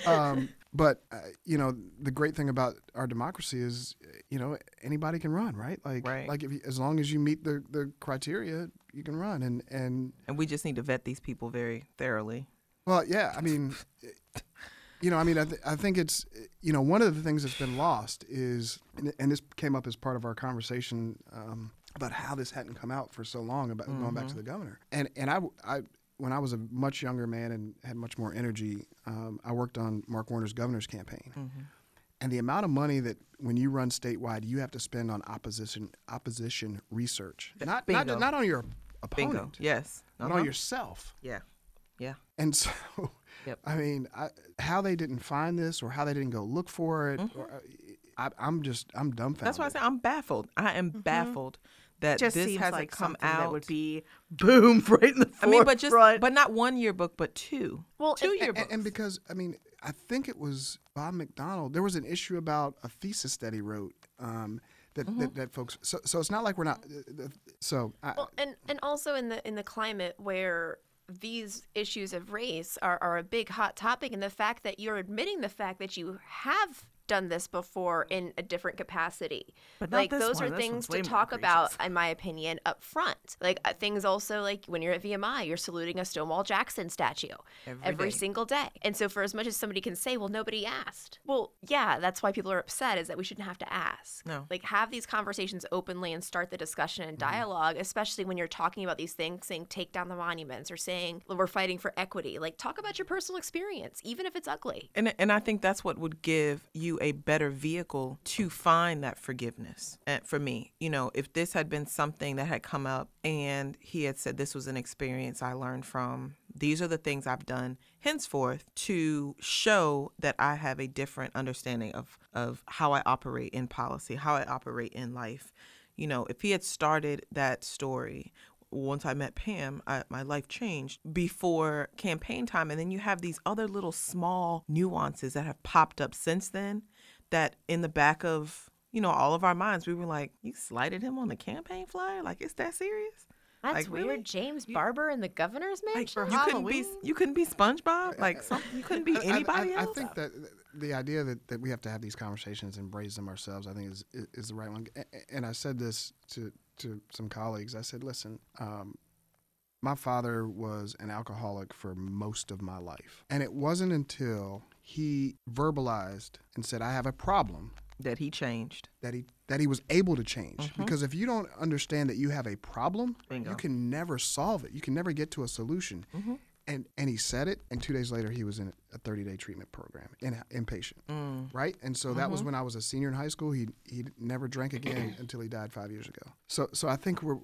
um, but uh, you know the great thing about our democracy is you know anybody can run right like Right. like if you, as long as you meet the, the criteria you can run and and and we just need to vet these people very thoroughly. well yeah I mean you know I mean I, th- I think it's you know one of the things that's been lost is and, and this came up as part of our conversation um, about how this hadn't come out for so long about going back to the governor and and I, I- when I was a much younger man and had much more energy um, I worked on Mark Warner's governor's campaign and the amount of money that when you run statewide you have to spend on opposition opposition research not not, Bingo. not on your opponent, Bingo. Yes. but Uh-huh. on yourself Yeah. Yeah. and so Yep. I mean I, how they didn't find this or how they didn't go look for it or, uh, I, I'm just I'm dumbfounded That's why I say I'm baffled. I am baffled that Just this seems hasn't like come out. that would be boom right in the forefront. I mean, but just forefront. but not one yearbook, but two. Well, two and- yearbooks. and, and because I mean, I think it was Bob McDonnell. There was an issue about a thesis that he wrote um, that, Mm-hmm. that that folks. So so it's not like we're not. Uh, uh, so I, Well, and and also in the in the climate where these issues of race are, are a big hot topic, and the fact that you're admitting the fact that you have done this before in a different capacity. But like those one. are This things to talk about, in my opinion, up front. Like uh, things also like when you're at VMI, you're saluting a Stonewall Jackson statue Every day. single day. And so for as much as somebody can say, well, nobody asked. Well, yeah, that's why people are upset is that we shouldn't have to ask. No. Like have these conversations openly and start the discussion and Mm-hmm. dialogue, especially when you're talking about these things, saying take down the monuments or saying we're fighting for equity. Like talk about your personal experience, even if it's ugly. And and I think that's what would give you a better vehicle to find that forgiveness. And for me, you know, if this had been something that had come up and he had said this was an experience I learned from, these are the things I've done henceforth to show that I have a different understanding of of how I operate in policy, how I operate in life. You know, if he had started that story once I met Pam, I, my life changed before campaign time. And then you have these other little small nuances that have popped up since then that in the back of, you know, all of our minds, we were like, you slighted him on the campaign flyer? Like, is that serious? That's Like, weird. really? James Barber in the governor's mansion. for You couldn't be Halloween? you couldn't be SpongeBob? Like some, you couldn't be I- I- anybody I, else? I think that the idea that, that we have to have these conversations and raise them ourselves, I think is is, is the right one. A- a- And I said this to to some colleagues. I said, listen, um, my father was an alcoholic for most of my life, and it wasn't until he verbalized and said, "I have a problem." that he changed. That he that he was able to change Mm-hmm. because if you don't understand that you have a problem, Bingo. you can never solve it. You can never get to a solution. Mm-hmm. And and he said it, and two days later he was in a 30 day treatment program, in inpatient, Mm. right? And so that Mm-hmm. was when I was a senior in high school. He he never drank again until he died five years ago. So so I think we're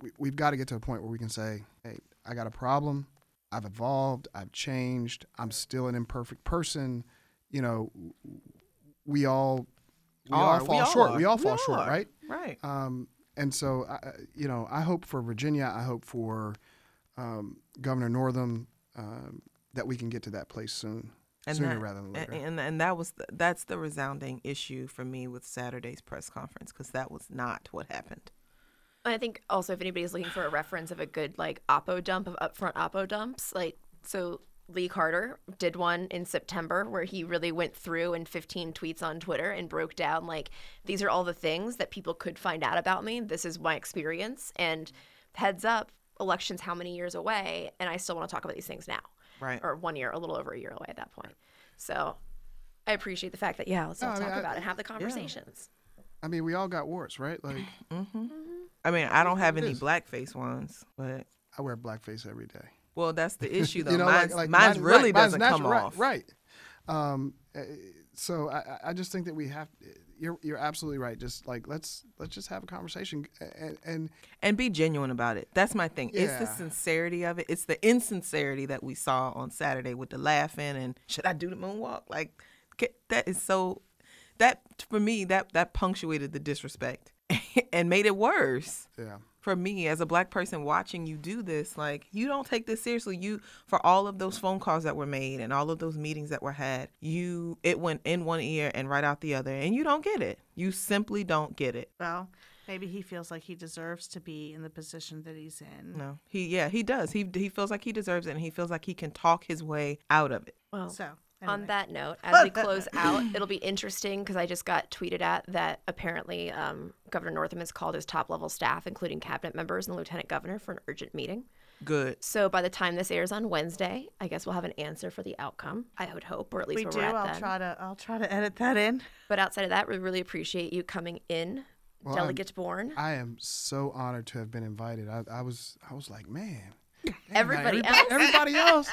we, we've got to get to a point where we can say, hey, I got a problem. I've evolved. I've changed. I'm still an imperfect person. You know, we all we all Are. fall all short. are. We all fall short, are. right? Right. Um, and so, I- you know, I hope for Virginia, I hope for um, Governor Northam um, that we can get to that place soon, sooner that, rather than and- later. And, and that was the, that's the resounding issue for me with Saturday's press conference because that was not what happened. And I think also if anybody's looking for a reference of a good like oppo dump of upfront oppo dumps, like so Lee Carter did one in September where he really went through in 15 tweets on Twitter and broke down like these are all the things that people could find out about me. This is my experience and heads up, elections how many years away and I still want to talk about these things now. Right. Or one year, a little over a year away at that point. So I appreciate the fact that yeah, let's all No, I mean, talk I- about it and have the conversations. I mean, we all got warts, right? Like, I mean, I don't have any blackface ones, but I wear blackface every day. well, that's the issue though. you know, mine's, like mine's mine- really right, doesn't natural, come right, off. Right. Um, uh, so I, I- I just think that we have. You're you're absolutely right. Just like let's let's just have a conversation and, and and be genuine about it. That's my thing. It's the sincerity of it. It's the insincerity that we saw on Saturday with the laughing and should I do the moonwalk? Like that is so that for me that that punctuated the disrespect and made it worse. yeah. For me as a black person watching you do this, like you don't take this seriously. You for all of those phone calls that were made and all of those meetings that were had, you it went in one ear and right out the other and you don't get it. You simply don't get it. Well, maybe he feels like he deserves to be in the position that he's in. No, he yeah he does. He he feels like he deserves it, and he feels like he can talk his way out of it. Well, So, On that note, as we close out, it'll be interesting because I just got tweeted at that apparently um, Governor Northam has called his top level staff, including cabinet members and the lieutenant governor, for an urgent meeting. Good. So by the time this airs on Wednesday, I guess we'll have an answer for the outcome. I would hope, or at least we do. I'll then. try to. I'll try to edit that in. But outside of that, we really appreciate you coming in, Well, I'm- delegate Bourne. I am so honored to have been invited. I, I was I was like, man. Everybody everybody, else. everybody else.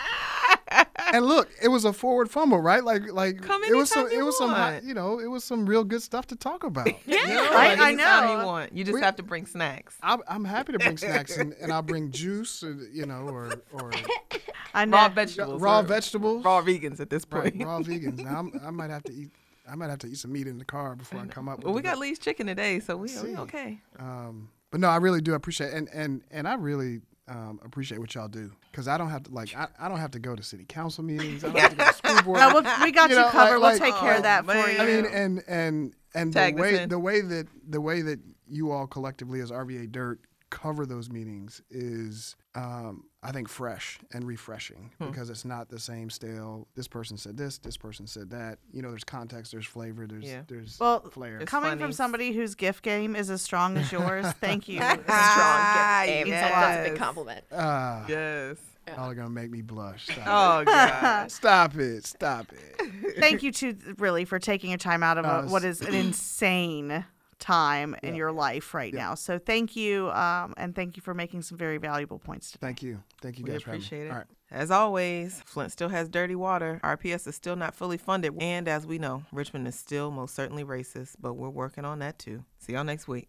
And look, it was a forward fumble, right? Like like Come it was some it you was some you know it was some real good stuff to talk about. Yeah. You know, I- like, I Anytime know. you want. You just We- have to bring snacks. I'm, I'm happy to bring snacks and, and I'll bring juice, uh, you know, or or I know. Raw vegetables. raw vegetables, Raw vegans at this right, point. raw vegans. Now I'm, I might have to eat. I might have to eat some meat in the car before I come up. With well, we got Lee's chicken today, so we, See. we okay. Um, but no, I really do appreciate and and and I really um, appreciate what y'all do because I don't have to like I, I don't have to go to city council meetings. I don't have to go to school board. No, we'll, we got You you, know, covered. like- we'll take care like- of that Oh, for you. I mean, and and and Tag the way in. the way that the way that you all collectively as RVA Dirt cover those meetings is, um, I think, fresh and refreshing because it's not the same stale. This person said this. This person said that. You know, there's context. There's flavor. There's Yeah. there's Well, flair. It's Coming funny. from somebody whose gift game is as strong as yours, thank you. Strong Ah, gift game. yes. That's a big compliment. Ah, Yes. y'all are gonna make me blush. Stop Oh God. it. Stop it. Stop it. thank you to really for taking your time out of No, a, what is an insane time in your life right now. So thank you, um, and thank you for making some very valuable points today. Thank you. Thank you We guys for me. appreciate it. All right. As always, Flint still has dirty water. RPS is still not fully funded. And as we know, Richmond is still most certainly racist, but we're working on that too. See y'all next week.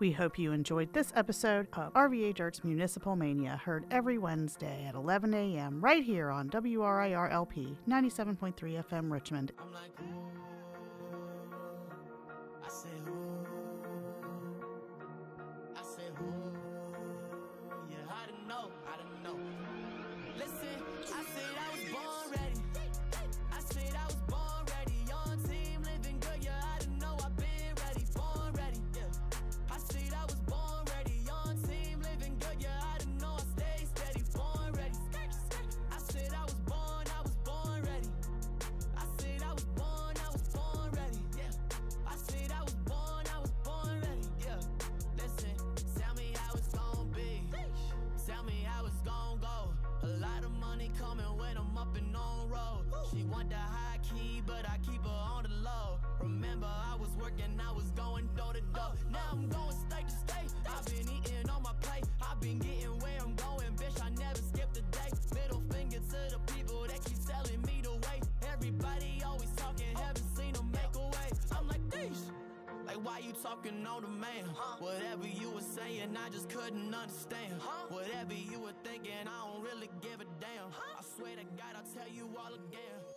We hope you enjoyed this episode of RVA Dirt's Municipal Mania, heard every Wednesday at 11 a.m. right here on WRIR LP 97.3 FM Richmond. I say, I just couldn't understand. Huh? Whatever you were thinking, I don't really give a damn. I swear to God, I'll tell you all again.